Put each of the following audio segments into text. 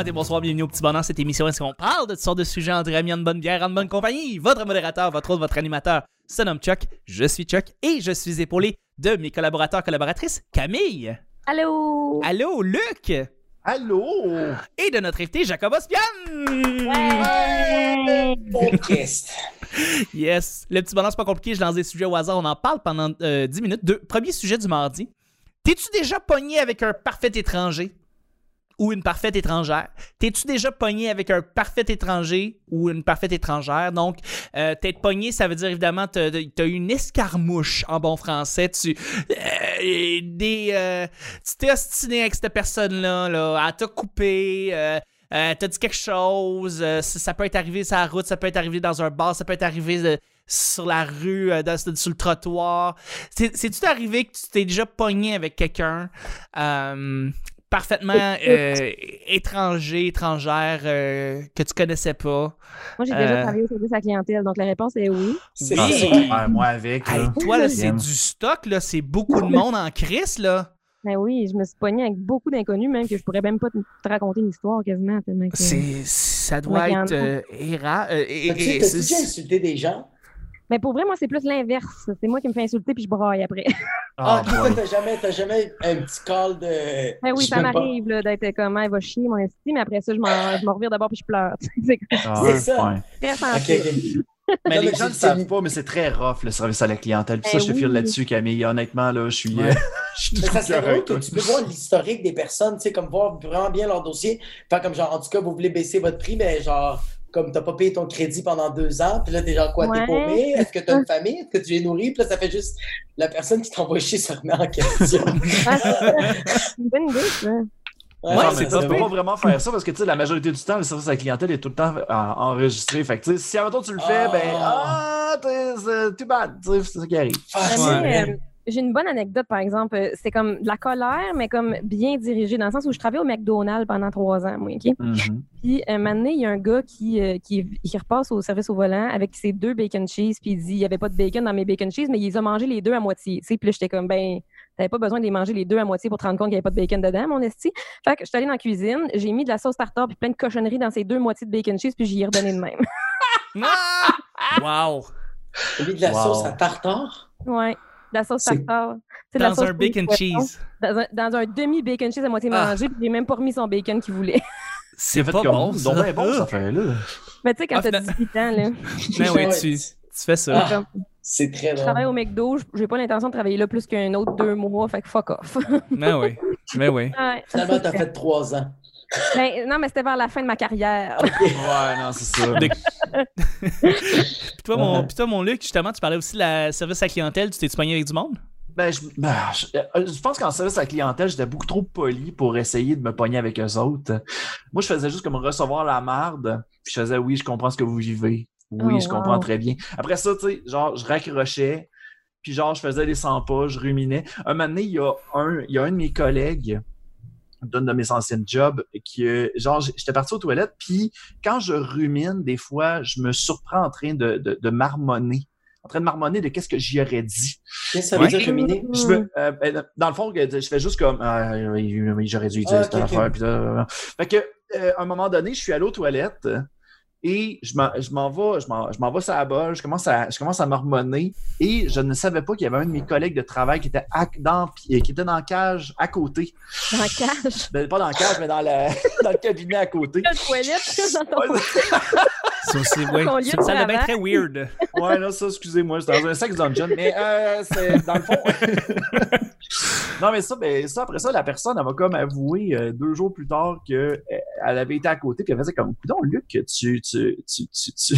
matin, bonsoir, bienvenue au Petit Bonheur, cette émission est-ce qu'on parle de toutes sortes de sujets entre amis, en bonne bière, en bonne compagnie. Votre modérateur, votre autre, votre animateur se nomme Chuck, je suis Chuck et je suis épaulé de mes collaborateurs, collaboratrices, Camille. Allô? Allô, Luc? Allô? Et de notre invité, Jacob Ospian. Ouais! Podcast. Yes. Le Petit Bonheur, c'est pas compliqué, je lance des sujets au hasard, on en parle pendant euh, 10 minutes. Deux- premier sujet du mardi. T'es-tu déjà pogné avec un parfait étranger? Ou une parfaite étrangère. T'es-tu déjà pogné avec un parfait étranger ou une parfaite étrangère? Donc, euh, t'être pogné, ça veut dire évidemment t'as eu une escarmouche en bon français. Tu euh, euh, tu t'es ostiné avec cette personne-là, là, elle t'a coupé. Euh, euh, t'as dit quelque chose, ça, peut être arrivé sur la route, ça peut être arrivé dans un bar, ça peut être arrivé sur la rue, sur le trottoir. C'est- C'est-tu arrivé que tu t'es déjà pogné avec quelqu'un parfaitement euh, étranger, étrangère, euh, que tu connaissais pas? Moi, j'ai Euh. déjà travaillé au service à la clientèle, donc la réponse est oui. C'est Oui. ça. Moi avec. Hey, toi, là, c'est du stock, là. C'est beaucoup de monde en crise, là. Ben oui, je me suis pognée avec beaucoup d'inconnus, même que je pourrais même pas te, te raconter une histoire quasiment. Tellement que... C'est, ça doit être euh, euh, c'est- déjà insulté des gens? Mais pour vrai, moi, c'est plus l'inverse. C'est moi qui me fais insulter puis je braille après. Ah, Ah, boy. t'as jamais, t'as jamais un petit call de. Ben oui, Je ça m'arrive là, d'être comme, elle va chier mon estime, mais après ça, je m'en je m'en revire d'abord puis je pleure. c'est Ah, C'est ça. ouais. très. Mais Non, les mais gens ne c'est- savent c'est- pas, mais c'est très rough le service à la clientèle. Puis ça, Ben je te file oui. là-dessus, Camille. Honnêtement, là, je suis. Ouais. je suis Mais ça drôle avec que tu peux voir l'historique des personnes, tu sais, comme voir vraiment bien leur dossier. Faire comme genre, en tout cas, vous voulez baisser votre prix, mais genre, comme t'as pas payé ton crédit pendant deux ans, puis là, t'es genre quoi, t'es paumé? Est-ce que t'as une famille? Est-ce que tu es nourri? Puis là, ça fait juste la personne qui t'envoie chier se remet en question. Ah, bonne idée, ça. Ouais, Ouais, c'est mais pas tu peux pire. pas vraiment faire ça parce que tu sais, la majorité du temps, le service à la clientèle est tout le temps euh, enregistré. Fait que tu sais, si à tu le fais, Ah. ben ah, t'es- c'est too bad. Tu sais, C'est ça qui arrive. Ah, Mais euh, J'ai une bonne anecdote, par exemple. Euh, C'est comme de la colère, mais comme bien dirigée, dans le sens où je travaillais au McDonald's pendant trois ans, moi, OK? Mhm. Puis, un moment donné, il y a un gars qui, euh, qui, qui repasse au service au volant avec ses deux bacon cheese, puis il dit il n'y avait pas de bacon dans mes bacon cheese, mais il les a mangés les deux à moitié. Tu sais, puis là, j'étais comme ben, t'avais pas besoin de les manger les deux à moitié pour te rendre compte qu'il n'y avait pas de bacon dedans, mon esti. Fait que je suis allée dans la cuisine, j'ai mis de la sauce tartare puis plein de cochonneries dans ces deux moitiés de bacon cheese, puis j'y ai redonné de même. Ah! Wow! Au lieu de la Wow. sauce à tartare? ouais. De la sauce C'est- tartare. C'est Dans sauce un bacon cheese. Dans un, dans un demi-bacon cheese à moitié Ah. mangé, puis j'ai même pas remis son bacon qu'il voulait. C'est pas bon, ça. Ben bon, ça fait là. Mais tu sais, quand Ah, t'as finalement- 18 ans, là, Ben oui, tu, tu fais ça. Ah, c'est très je travaille au. McDo, j'ai pas l'intention de travailler là plus qu'un autre deux mois, fait que fuck off. Ben oui. Ben oui. Ouais. Finalement, t'as fait trois ans. Ben, non, mais c'était vers la fin de ma carrière. Ouais, non, c'est ça. De- Puis toi, mon, puis toi, mon Luc, justement, tu parlais aussi de la service à la clientèle. Tu t'es pogné avec du monde? Ben, je, ben, je, euh, je pense qu'en service à la clientèle, j'étais beaucoup trop poli pour essayer de me pogner avec eux autres. Moi, je faisais juste comme recevoir la marde, puis je faisais oui, je comprends ce que vous vivez. Oui, Oh, je comprends wow. très bien. Après ça, tu sais, genre, je raccrochais, puis genre, je faisais les 100 pas, je ruminais. Un moment donné, il y a un, il y a un de mes collègues d'une de mes anciennes jobs qui, euh, genre, j'étais parti aux toilettes, puis quand je rumine, des fois, je me surprends en train de, de, de marmonner. En train de marmonner de qu'est-ce que j'y aurais dit. Qu'est-ce que ça veut Ouais. dire ruminer? Je euh, ben, dans le fond, je fais juste comme ah, oui, oui, j'aurais dû dire Ah, cette ok, ok. affaire. Puis là, fait que euh, à un moment donné, je suis allé aux toilettes et je m'en je m'en vais, je m'en je m'en vais sur la bolle, je commence à je commence à marmonner et je ne savais pas qu'il y avait un de mes collègues de travail qui était à- dans qui était dans la cage à côté. Dans la cage? Ben, pas dans la cage, mais dans, la, dans le cabinet à côté. La toilette, dans ton Ouais, Ça, c'est, ouais. Ça, de ça l'a bien travail. très weird. Ouais, là, ça, excusez-moi, c'était dans un sex dungeon, mais euh, c'est dans le fond. non, mais ça, ben, ça, après ça, la personne, elle m'a comme avoué euh, deux jours plus tard qu'elle avait été à côté, puis elle faisait comme, non, Luc, tu, tu, tu, tu, tu,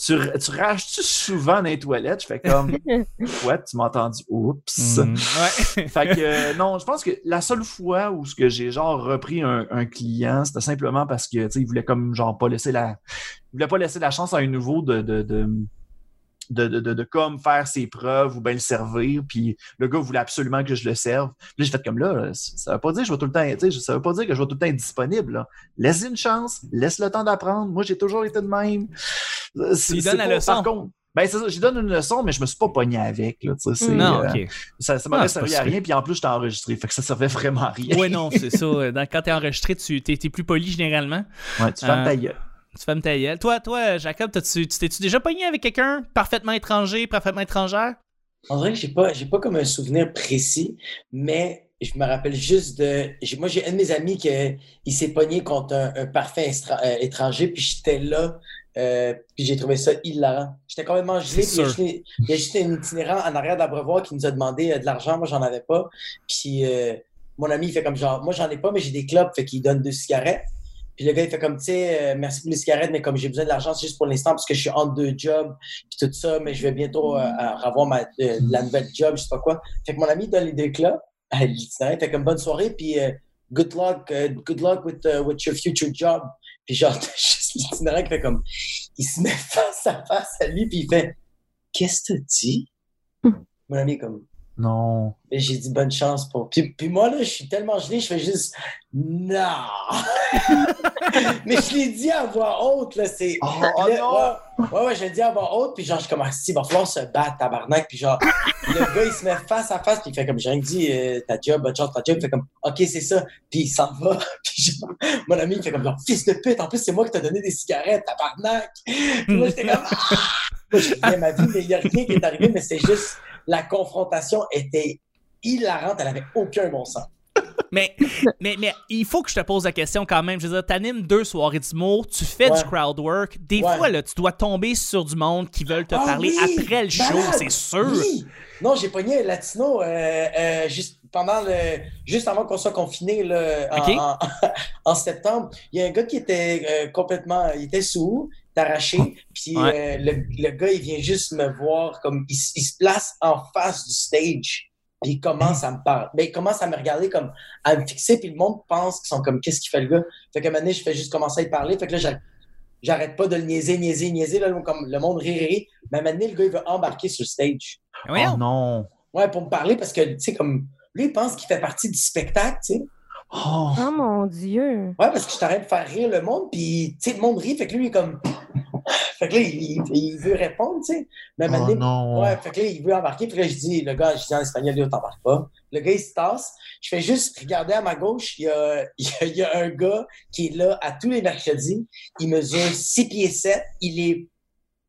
tu, tu, tu rages-tu souvent dans les toilettes? Je fais comme, ouais, tu m'as entendu, oups. Mm, ouais. Fait que euh, non, je pense que la seule fois où ce que j'ai genre repris un, un client, c'était simplement parce que tu sais, il voulait comme genre pas laisser la il voulait pas laisser la chance à un nouveau de de de de, de, de, de comme faire ses preuves ou bien le servir, puis le gars voulait absolument que je le serve. Puis là, j'ai fait comme là, ça veut pas dire que je vais tout le temps, tu sais, ça veut pas dire que je vais tout le temps être disponible. Là. Laisse une chance, laisse le temps d'apprendre. Moi, j'ai toujours été de même. Euh, c'est donnes la pas- leçon. Par contre, Ben, c'est ça, j'y donne une leçon, mais je me suis pas pogné avec. Là, tu Non, euh, ok. Ça, ça Ah, m'aurait c'est servi à rien, puis en plus, j'étais enregistré. Fait que ça servait vraiment à rien. Ouais, non, c'est ça. Dans- Quand t'es enregistré, tu t'es plus poli généralement. Ouais, tu fermes Euh, ta gueule. Tu fermes ta gueule. Toi, toi, Jacob, t'as-tu, tu t'es-tu déjà pogné avec quelqu'un parfaitement étranger, parfaitement étrangère? En vrai, j'ai pas, j'ai pas comme un souvenir précis, mais je me rappelle juste de. Moi, j'ai un de mes amis qui euh, il s'est pogné contre un, un parfait estra- euh, étranger, puis j'étais là, euh, puis j'ai trouvé ça hilarant. J'étais complètement gelé, puis il y a juste- un itinérant en arrière d'abreuvoir qui nous a demandé euh, de l'argent. Moi, j'en avais pas. Puis euh, mon ami, il fait comme genre, moi, j'en ai pas, mais j'ai des clubs, fait qu'il donne deux cigarettes. Puis le gars, il fait comme, tu sais, euh, merci pour les cigarettes, mais comme j'ai besoin de l'argent, c'est juste pour l'instant parce que je suis entre deux jobs, puis tout ça, mais je vais bientôt euh, avoir ma, euh, la nouvelle job, je sais pas quoi. Fait que mon ami donne les deux clubs l'itinéraire, il fait comme bonne soirée, puis euh, good luck, euh, good luck with, uh, with your future job. Puis genre, juste l'itinéraire qui fait comme, il se met face à face à lui, puis il fait, qu'est-ce que tu dis? Mon ami est comme, Non. et j'ai dit bonne chance pour. Puis, puis moi, là, je suis tellement gelé, je fais juste non. Mais je l'ai dit à voix haute, là. C'est. Oh, oh non! ouais, ouais, ouais, je l'ai dit à voix haute, puis genre, je commence, il va falloir se battre, tabarnak. Puis genre, le gars, il se met face à face, puis il fait comme, j'ai rien dit, euh, ta job, bonne chance, ta job. Il fait comme, OK, c'est ça. Puis il s'en va. Puis genre, mon ami, il fait comme, genre, fils de pute, en plus, c'est moi qui t'ai donné des cigarettes, tabarnak. Puis moi, j'étais comme, ah! Moi, je ma vie, mais il n'y a rien qui est arrivé, mais c'est juste, la confrontation était hilarante, elle avait aucun bon sens. Mais, mais, mais il faut que je te pose la question quand même. Je veux dire, t'animes deux soirées d'humour, tu fais Ouais. du crowd work. Des Ouais. fois, là, tu dois tomber sur du monde qui veulent te Ah parler oui! après le show, c'est sûr. Oui! Non, j'ai pogné un latino euh, euh, juste pendant le juste avant qu'on soit confiné en septembre. Il y a un gars qui était euh, complètement il était sous, arraché, puis Ouais. euh, le, le gars il vient juste me voir comme il, se place en face du stage. Puis il commence à me parler. Ben, il commence à me regarder comme à me fixer, puis le monde pense qu'ils sont comme qu'est-ce qu'il fait le gars? Fait que un moment donné, je fais juste commencer à y parler. Fait que là, j'arrête- pas de le niaiser, niaiser, niaiser. Là, comme le monde rit, rit. Mais à un moment donné, le gars, il veut embarquer sur le stage. Voyons. Oh non! Ouais, pour me parler parce que, tu sais, comme, lui, il pense qu'il fait partie du spectacle, tu sais. Oh! Oh mon Dieu. Ouais, parce que je t'arrête de faire rire le monde, puis, tu sais, le monde rit, fait que lui, il est comme. Fait que là, il, il veut répondre, tu sais. Mais moment Oh non! Ouais, fait que là, il veut embarquer. Puis là, je dis, le gars, je dis en espagnol, là, t'embarques pas. Le gars, il se tasse. Je fais juste regarder à ma gauche. Il y a, il y a, il y a un gars qui est là à tous les mercredis. Il mesure 6 pieds 7. Il est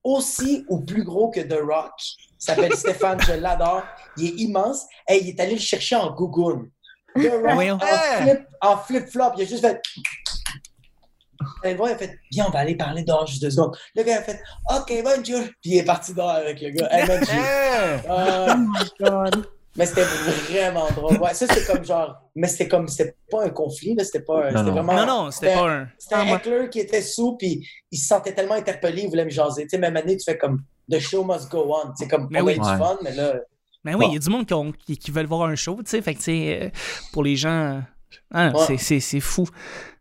aussi ou plus gros que The Rock. Il s'appelle Stéphane, je l'adore. Il est immense. Et il est allé le chercher en en flip- en flip-flop. il a juste fait. Et il a fait, viens, on va aller parler dehors juste deux secondes. Le gars a fait, OK, bonjour. Puis il est parti dehors avec le gars. Hey, man, j'ai- Hein? euh, God. mais c'était vraiment drôle. Ouais, ça, c'était comme genre. Mais c'était comme. C'était pas un conflit, là. C'était pas. Non, C'était non. vraiment. Non, non, c'était pas un. C'était un Ah, heckler qui était sous, puis il se sentait tellement interpellé, il voulait me jaser. Tu sais, même année, tu fais comme The show must go on. C'est comme. Mais on oui. a du Ouais. fun, mais là. Mais oui, il Bon. y a du monde qui, ont- qui, qui veulent voir un show, tu sais. Fait que, tu sais, euh, pour les gens. ah, Ouais. c'est fou.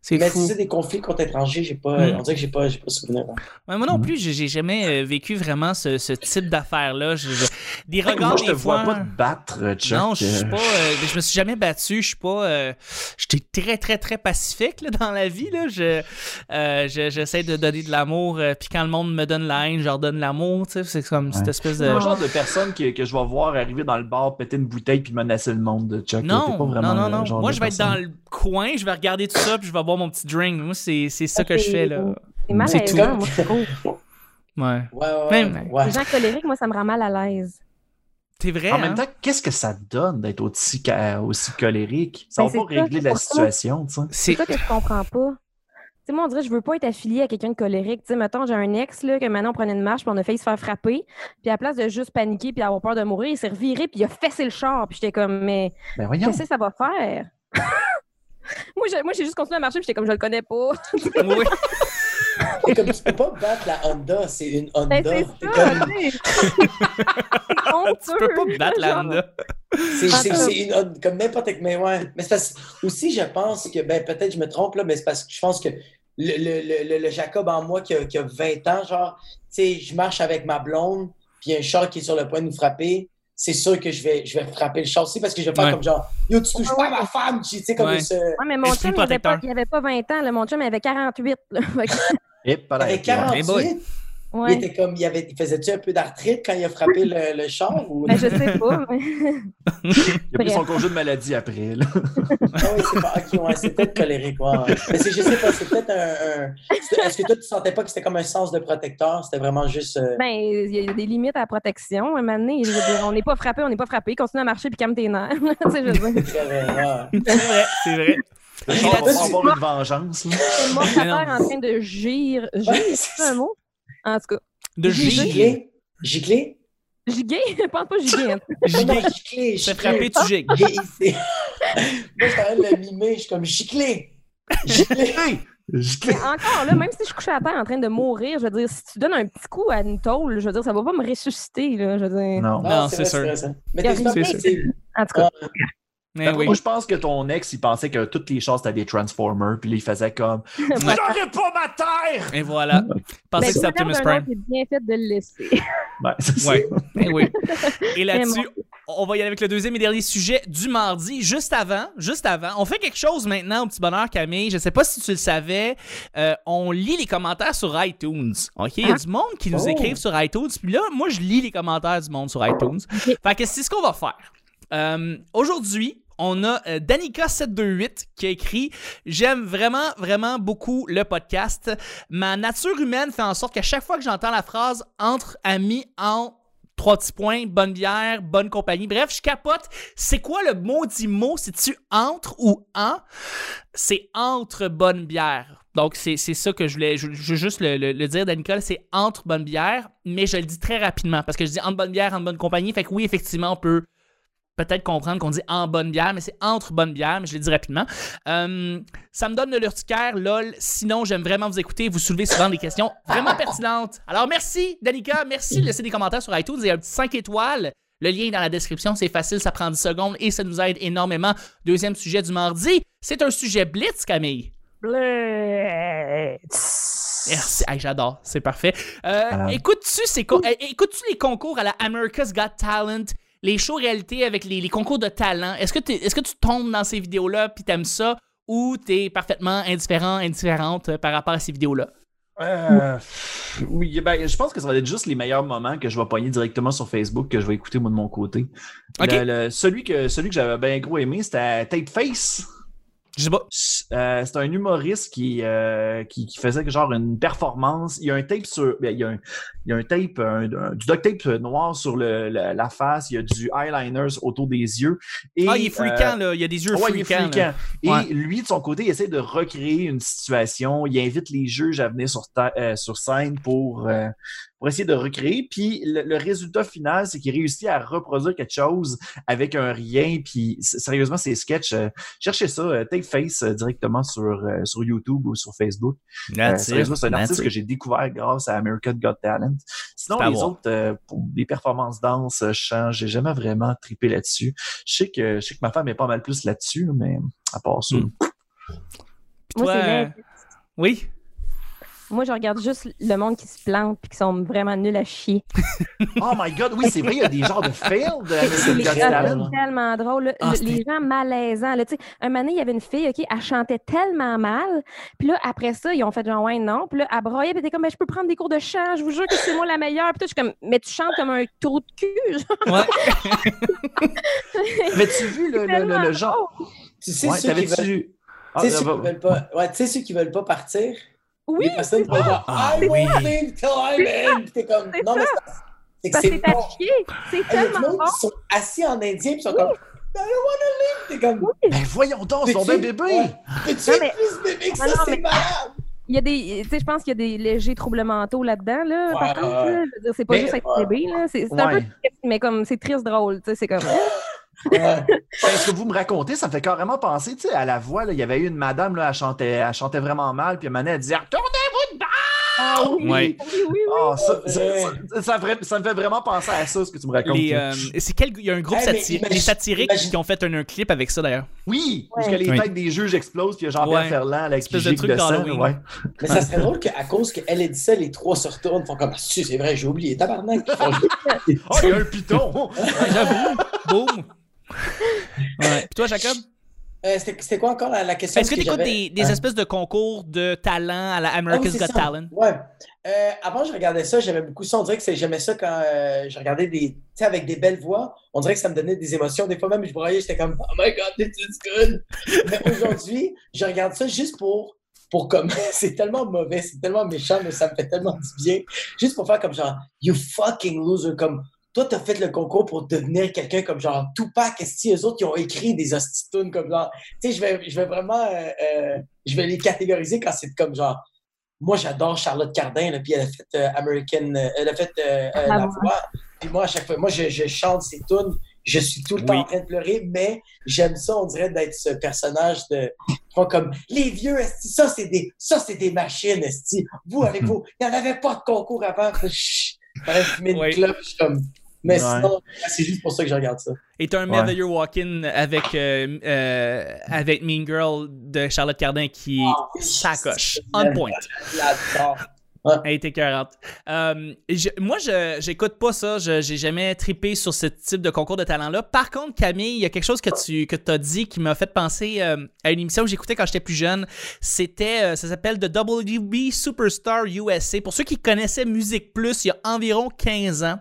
C'est Mais fou. si c'est des conflits contre étrangers, j'ai pas. Mm. On dirait que j'ai pas, j'ai pas souvenir. hein. Ouais, moi non Mhm. plus, j'ai jamais euh, vécu vraiment ce, ce type d'affaires-là. Je- je- Des regards, Moi, je te des fois. vois pas te battre, Chuck. Non, je suis Euh, pas. euh, je me suis jamais battu. Je suis pas. euh, J'étais très, très, très pacifique là, dans la vie. Là. Je, euh, je- j'essaie de donner de l'amour. euh, Puis quand le monde me donne la haine, je leur donne l'amour. tu sais, C'est comme cette espèce C'est de. pas le genre de personne que, que je vais voir arriver dans le bar, péter une bouteille puis menacer le monde de Chuck. Non, T'es pas vraiment non, non, non. Moi, je vais être dans le coin, je vais regarder tout ça, puis je vais boire mon petit drink. Moi, c'est c'est ça que je C'est- fais, là. C'est malaisant, tout. moi, je trouve. Ouais. Ouais, ouais, ouais. Même- ouais. Les gens colériques, moi, ça me rend mal à l'aise. T'es vrai, En hein? même temps, qu'est-ce que ça donne d'être aussi, ca- aussi colérique? Ça Ben, va c'est pas ça, régler c'est la ça. situation, tu sais. C'est C'est ça que je comprends pas. Tu sais, moi, on dirait que je veux pas être affiliée à quelqu'un de colérique. Tu sais, mettons, j'ai un ex, là, que maintenant on prenait une marche, puis on a failli se faire frapper. Puis à la place de juste paniquer puis avoir peur de mourir, il s'est reviré, puis il a fessé le char. Puis j'étais comme, mais Ben voyons. qu'est-ce que ça va faire? moi, j'ai, moi, j'ai juste continué à marcher, puis j'étais comme, je le connais pas. Oui. Et comme tu peux pas battre la Honda, c'est une Honda. Ben, c'est ça, comme- tu peux pas battre la. Honda. C'est c'est- c'est une Honda, comme n'importe mais ouais. Mais c'est parce aussi je pense que ben peut-être je me trompe là, mais c'est parce que je pense que le, le, le, le- le Jacob en moi qui a, qui a 20 ans, genre, tu sais, je marche avec ma blonde, puis il y a un char qui est sur le point de nous frapper. C'est sûr que je vais, je vais frapper le aussi parce que je vais faire Ouais. comme genre Yo, tu touches pas à ma femme, tu sais, comme Ouais. ce. Ouais, mais mon chum, il avait, pas, il avait pas 20 ans. Là. Mon chum, il avait 48. là. Hey boy. 48. Ouais. Il était comme, il, avait, il faisait-tu un peu d'arthrite quand il a frappé le, le char? Ou... Ben, je sais pas. mais- Il a pris son congé de maladie après. Là. Ah oui, c'est pas. Ok, ouais, c'est peut-être colérique. Ouais. Mais c'est, je sais pas, c'est peut-être un. un- c'est- Est-ce que toi, tu sentais pas que c'était comme un sens de protecteur? C'était vraiment juste. euh, Ben, il y a des limites à la protection. Un moment donné, je veux dire, on n'est pas frappé, on n'est pas frappé. Continue à marcher puis calme tes nerfs. Très vrai. C'est vrai, c'est vrai. Avoir une vengeance. C'est frère en train de gire. Gire, c'est un mot? En tout cas. De. Giclé? Giclé? Giguer? Je pense pas giguer. hein. Giguer. Giclé. C'est giclé. frappé, tu gigues. Moi, je suis en train de le mimer, je suis comme giclé. Giclé. Je- encore là, même si je couchais à terre en train de mourir, je veux dire, si tu donnes un petit coup à une tôle, je veux dire, ça va pas me ressusciter. Là, je veux dire. Non. Non, c'est sûr. ça. Mais t'es rien. C'est positive. En tout cas, Eh oui. Moi, je pense que ton ex, il pensait que toutes les choses étaient des Transformers, puis là, il faisait comme J'aurais pas ma terre! Et voilà. Pensez ben, que c'est Optimus Prime. c'est bien fait de le laisser. Ouais. Eh oui. Et là-dessus, on va y aller avec le deuxième et dernier sujet du mardi. Juste avant, juste avant, on fait quelque chose maintenant au petit bonheur, Camille. Je sais pas si tu le savais. euh, on lit les commentaires sur iTunes. OK? Il y a Ah. du monde qui nous Oh. écrivent sur iTunes. Puis là, moi, je lis les commentaires du monde sur iTunes. Fait que c'est ce qu'on va faire. Euh, Aujourd'hui, on a euh, Danica728 qui a écrit J'aime vraiment, vraiment beaucoup le podcast. Ma nature humaine fait en sorte qu'à chaque fois que j'entends la phrase entre amis en trois petits points, bonne bière, bonne compagnie. Bref, je capote. C'est quoi le maudit mot? C'est-tu entre ou en? C'est entre bonne bière. Donc, c'est ça que je voulais, je, je veux juste le, le- le dire, Danica, c'est entre bonne bière, mais je le dis très rapidement parce que je dis entre bonne bière, entre bonne compagnie. Fait que oui, effectivement, on peut peut-être comprendre qu'on dit en bonne bière, mais c'est entre bonne bière, mais je le dis rapidement. Euh, ça me donne de l'urticaire, lol. Sinon, j'aime vraiment vous écouter. Vous soulevez souvent des questions vraiment pertinentes. Alors, merci, Danica. Merci de laisser des commentaires sur iTunes et un petit 5 étoiles. Le lien est dans la description. C'est facile, ça prend 10 secondes et ça nous aide énormément. Deuxième sujet du mardi. C'est un sujet blitz, Camille. Blitz. Merci. Hey, J'adore. C'est parfait. Euh. Écoutes-tu ces co- euh, écoutes-tu les concours à la America's Got Talent? Les shows réalité avec les, les concours de talent. Est-ce que, est-ce que tu tombes dans ces vidéos-là puis t'aimes ça ou t'es parfaitement indifférent, indifférente euh, par rapport à ces vidéos-là? Euh, oui, ben, je pense que ça va être juste les meilleurs moments que je vais pogner directement sur Facebook que je vais écouter moi de mon côté. Ok. Le- le- celui que, celui que j'avais bien gros aimé, c'était Tapeface. Je sais pas. Euh, c'est un humoriste qui, euh, qui, qui faisait genre une performance. Il y a un tape sur. ben, il, y a un, il y a un tape, un- un- du duct tape noir sur le, la face. Il y a du eyeliners autour des yeux. Et, ah, il est euh, fréquent, là. Il y a des yeux Ouais, il est fréquent. Et Ouais. lui, de son côté, il essaie de recréer une situation. Il invite les juges à venir sur, ta- euh, sur scène pour, euh, pour essayer de recréer. Puis le, le résultat final, c'est qu'il réussit à reproduire quelque chose avec un rien. Puis sérieusement, c'est sketch. euh, cherchez ça, euh, Take Face euh, directement sur, euh, sur YouTube ou sur Facebook. Euh, sérieusement, c'est un artiste it. que j'ai découvert grâce à American Got Talent. Sinon, les autres, euh, pour des performances danse, chant, j'ai jamais vraiment trippé là-dessus. Je sais que je sais que ma femme est pas mal plus là-dessus, mais à part ça. Hmm. Moi, Toi, euh. Oui? Moi, je regarde juste le monde qui se plante puis qui sont vraiment nuls à chier. Oh my god, oui, c'est vrai, il y a des genres de fails de American Got C'est tellement drôle. là. Ah, les gens malaisants. Là, tu sais, un moment donné, il y avait une fille, OK, elle chantait tellement mal. Puis là, après ça, ils ont fait genre, ouais, non. Puis là, elle broyait, puis elle était comme, Ben, je peux prendre des cours de chant, je vous jure que c'est moi la meilleure. Puis toi, je suis comme, mais tu chantes comme un trou de cul. genre. Ouais. Mais tu vu le, le, le, le genre? Tu sais, Ouais, ceux qui veulent, t'avais-tu. Ah, tu sais, ceux qui veulent pas, ouais, tu sais, ceux qui veulent pas partir. Oui, les personnes vont dire Ah, I oui. won't leave till I'm in. T'es comme, C'est non, mais ça. c'est- c'est que c'est tellement bon. qui sont assis en indien, puis ils sont comme, I don't wanna leave. T'es comme, Ben voyons donc, son bébé! Être mais- plus bébé que Non, ça, c'est mais- malade? Il y a des, tu sais, je pense qu'il y a des légers troubles mentaux là-dedans, là. Ouais, par contre, c'est pas Mais- juste être bébé, là. C'est un peu mais comme, c'est triste drôle, tu sais, c'est comme. Ouais. Ben, ce que vous me racontez, ça me fait carrément penser, tu sais, à la voix, là, il y avait eu une madame, là, elle chantait, elle chantait vraiment mal, puis Manet, elle disait Retournez-vous de bar! Ah oui, Ouais. oui, oui, oui. Ah, ça, Ouais. ça, ça, ça ferait- ça me fait vraiment penser à ça, ce que tu me racontes. Euh, c'est quel, il y a un groupe Hey, satirique, les satiriques qui ont fait un, un clip avec ça d'ailleurs. Oui, parce Ouais. que les Oui. têtes des juges explosent, puis il y a Jean-Pierre Ouais. Ferland avec qui Espèce de truc de. Ouais. Mais ça serait drôle qu'à cause qu'elle ait dit ça, les trois se retournent, font comme, ah, si, c'est vrai, j'ai oublié, tabarnak. Oh, il y a un piton! J'avoue. Boum. Ouais. Puis toi, Jacob? Euh, C'était quoi encore la, la question? Est-ce que tu écoutes des, des Ah. espèces de concours de talent à la Ah America's c'est Got ça. Talent? Ouais. Euh, avant, je regardais ça, j'aimais beaucoup ça. On dirait que c'est- j'aimais ça quand euh, je regardais des. Tu sais, avec des belles voix. On dirait que ça me donnait des émotions. Des fois même, je broyais, j'étais comme, oh my god, this is good. Mais aujourd'hui, je regarde ça juste pour. Pour comme. c'est tellement mauvais, c'est tellement méchant, mais ça me fait tellement du bien. Juste pour faire comme genre, you fucking loser. Comme, toi, t'as fait le concours pour devenir quelqu'un comme genre Tupac, est-ce que eux autres, qui ont écrit des hostitunes comme genre. Tu sais, je vais, je vais vraiment. euh, euh, je vais les catégoriser quand c'est comme genre. Moi, j'adore Charlotte Cardin, là, puis elle a fait euh, American. elle a fait euh, euh, La Voix. Puis moi, à chaque fois, moi, je, je chante ces tunes. Je suis tout le temps Oui. en train de pleurer, mais j'aime ça, on dirait, d'être ce personnage de. Pas comme les vieux, esti, ça, c'est des, ça, c'est des machines, esti. Vous, avec vous, il n'y en avait pas de concours avant. Chut, J'aurais fumé une Oui. clope, je suis comme. Mais Ouais. sinon, c'est juste pour ça que je regarde ça. Et t'as un Ouais. Merveilleux Walk-in avec, euh, euh, avec Mean Girl de Charlotte Cardin qui oui. s'accroche. On point. J'adore. Elle était écœurante. Euh, je- moi, je j'écoute pas ça. Je j'ai jamais trippé sur ce type de concours de talent-là. Par contre, Camille, il y a quelque chose que tu que as dit qui m'a fait penser euh, à une émission que j'écoutais quand j'étais plus jeune. C'était, euh, ça s'appelle The WB Superstar USA. Pour ceux qui connaissaient Musique Plus, il y a environ 15 ans,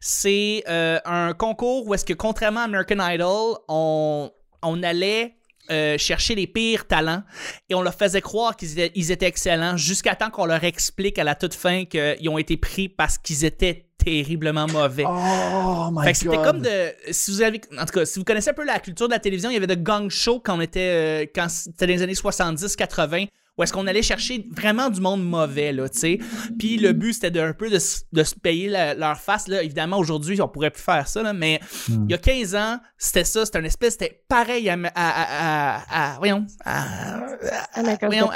c'est euh, un concours où est-ce que, contrairement à American Idol, on, on allait euh, chercher les pires talents et on leur faisait croire qu'ils étaient, ils étaient excellents jusqu'à temps qu'on leur explique à la toute fin qu'ils ont été pris parce qu'ils étaient terriblement mauvais. Oh my Fait que c'était God. comme de. Si vous avez. En tout cas, si vous connaissez un peu la culture de la télévision, il y avait de gang show quand on était. euh, quand c'était dans les années 70-80, où est-ce qu'on allait chercher vraiment du monde mauvais, là, tu sais. Puis le but, c'était de, un peu de, se payer la- leur face, là. Évidemment, aujourd'hui, on pourrait plus faire ça, là, mais Hmm. il y a 15 ans, c'était ça. C'était une espèce. C'était pareil à. à, à, à- à- voyons. à- à- America's voyons.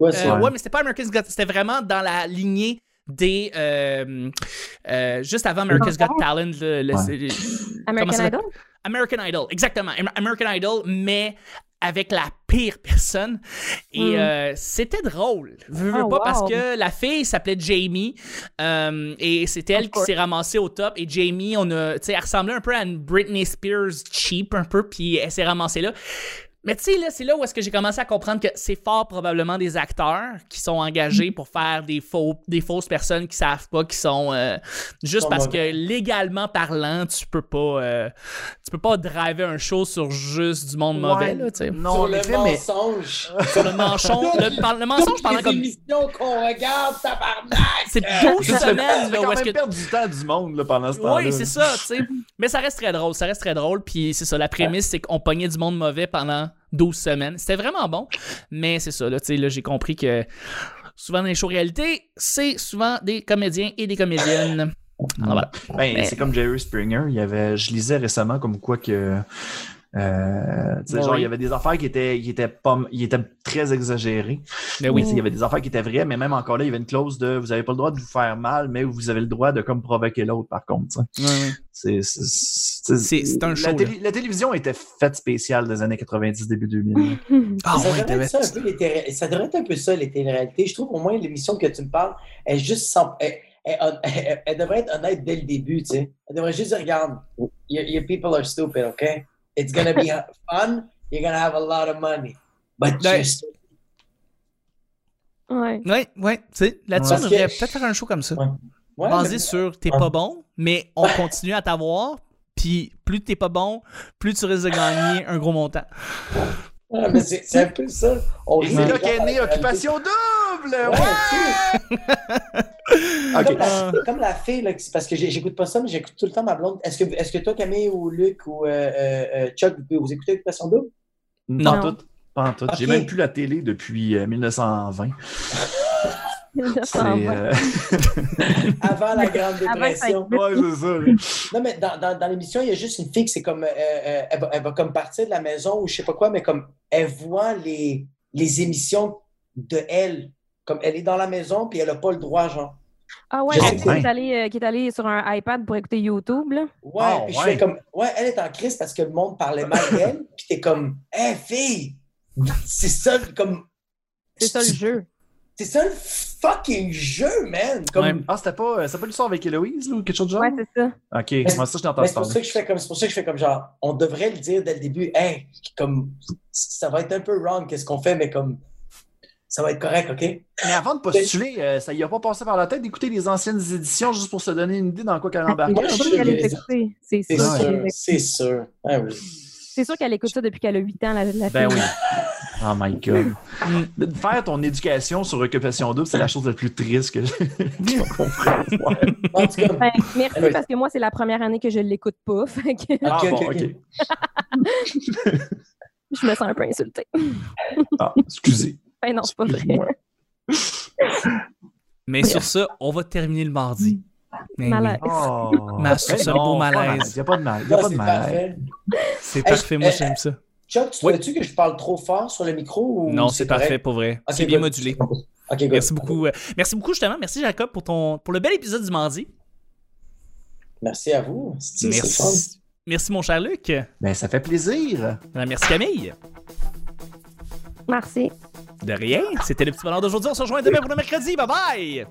Ouais, euh, ouais. Ouais. mais c'était pas America's Got C'était vraiment dans la lignée des. euh, euh, juste avant America's Got Talent. le- Ouais. American Idol? American Idol, exactement. Am- American Idol, mais avec la pire personne. Et Mm. euh, c'était drôle. Veux, veux Oh, pas, wow. parce que la fille s'appelait Jamie. euh, et c'est elle qui s'est ramassée au top. Et Jamie, on a, elle ressemblait un peu à une Britney Spears cheap, un peu, puis elle s'est ramassée là. Mais tu sais, là, c'est là où est-ce que j'ai commencé à comprendre que c'est fort probablement des acteurs qui sont engagés pour faire des faux, des fausses personnes qui savent pas, qui sont euh, juste parce que légalement parlant, tu peux pas, euh, tu peux pas driver un show sur juste du monde mauvais Ouais, là, tu sais. Non, Sur le mais mensonge. Sur le mensonge, le, par- le mensonge pendant comme émissions qu'on regarde, tabarnak! c'est 12 ça semaines là, quand où est-ce même que perdre du temps du monde là, pendant ce temps-là. Oui, c'est ça, tu sais. Mais ça reste très drôle, ça reste très drôle. Puis c'est ça, la prémisse, c'est qu'on pognait du monde mauvais pendant 12 semaines. C'était vraiment bon, mais c'est ça, là, tu sais, là, j'ai compris que souvent dans les shows réalité, c'est souvent des comédiens et des comédiennes. Alors voilà. Ben, Mais- c'est comme Jerry Springer. Il y avait, je lisais récemment comme quoi que. Euh, Ouais, genre, oui. il y avait des affaires qui étaient, qui étaient, pas, qui étaient très exagérées. Mais Oui, oui. il y avait des affaires qui étaient vraies, mais même encore là, il y avait une clause de vous avez pas le droit de vous faire mal, mais vous avez le droit de comme provoquer l'autre, par contre. C'est, c'est, c'est- C'est- c'est un la, show, télé- la télévision était faite spéciale des années 90, début 2000. Ah ça, ouais, devrait être ça, un peu, les ça devrait être un peu ça, les téléréalités. Je trouve au moins l'émission que tu me parles est juste sans. Elle, elle- elle- elle devrait être honnête dès le début, tu sais. Elle devrait juste dire regarde, your, your people are stupid, okay? It's gonna be fun, you're gonna have a lot of money. But Ouais. stupid. Ouais. Ouais, ouais, tu sais, là-dessus, Ouais. on devrait peut-être faire un show comme ça. Ouais. Ouais, basé mais- sur t'es Ouais. pas bon, mais on continue à t'avoir, puis plus t'es pas bon, plus tu risques de gagner un gros montant. Ouais, mais c'est un peu ça. On Et c'est là qu'est née Occupation Double! Ouais! Ouais. Comme, la, comme la fille, là, parce que j'écoute pas ça, mais j'écoute tout le temps ma blonde. Est-ce que, est que toi, Camille ou Luc ou euh, euh, euh, Chuck, vous, vous écoutez Occupation Double? Pas en Non. tout. Pas en tout. J'ai même plus la télé depuis euh, 1920. C'est. euh, Avant la Grande Dépression. ouais, c'est ça. Non, mais dans, dans, dans l'émission, il y a juste une fille qui c'est comme. euh, euh, elle, va, elle va comme partir de la maison ou je sais pas quoi, mais comme elle voit les, les émissions de elle. Comme elle est dans la maison, puis elle a pas le droit, genre. Ah ouais, elle qui est, allée, euh, qui est allée sur un iPad pour écouter YouTube, là. Ouais, Ah, puis je ouais. fais comme. Ouais, elle est en crise parce que le monde parlait mal d'elle, puis t'es comme. Hé, fille! C'est ça, comme. C'est ça le jeu. C'est ça le fucking jeu, man! Comme, Ouais. Ah, c'était pas, euh, pas l'histoire avec Héloïse ou quelque chose de genre? Ouais, c'est ça. ok, moi ça, je Mais t'entends c'est pour ça que je fais comme c'est pour ça que je fais comme genre on devrait le dire dès le début hey comme ça va être un peu wrong qu'est-ce qu'on fait mais comme ça va être correct, OK? Mais avant de postuler, euh, ça y a pas passé par la tête d'écouter les anciennes éditions juste pour se donner une idée dans quoi qu'elle embarque. Moi, C'est je sûr c'est sûr. Ah oui. C'est sûr qu'elle écoute ça depuis qu'elle a 8 ans, la, la Ben fille. oui. Oh my god. De Faire ton éducation sur Occupation Double, c'est la chose la plus triste que j'ai compris. En tout cas, Ben, merci Oui. parce que moi, c'est la première année que je l'écoute pas. fait que Ah bon, je me sens un peu insultée. Ah, excusez. Ben non, c'est pas vrai. Mais sur ça, on va terminer le mardi. Mais oui, Malaise. Oh. Ma- sur Ben ce non, beau pas malaise. Il n'y a pas de mal. Il y a pas de c'est mal. parfait. C'est parfait, moi j'aime ça. Chuck, tu Oui. trouves-tu que je parle trop fort sur le micro ou Non, c'est parfait pour vrai. C'est bien good. modulé. Merci beaucoup. euh, Merci beaucoup justement. Merci Jacob pour ton pour le bel épisode du mardi. Merci à vous. C'est c'est le. Merci. Merci mon cher Luc. Ben, ça fait plaisir. Merci Camille. Merci. De rien. C'était le petit bonheur d'aujourd'hui. On se rejoint demain pour le mercredi. Bye bye.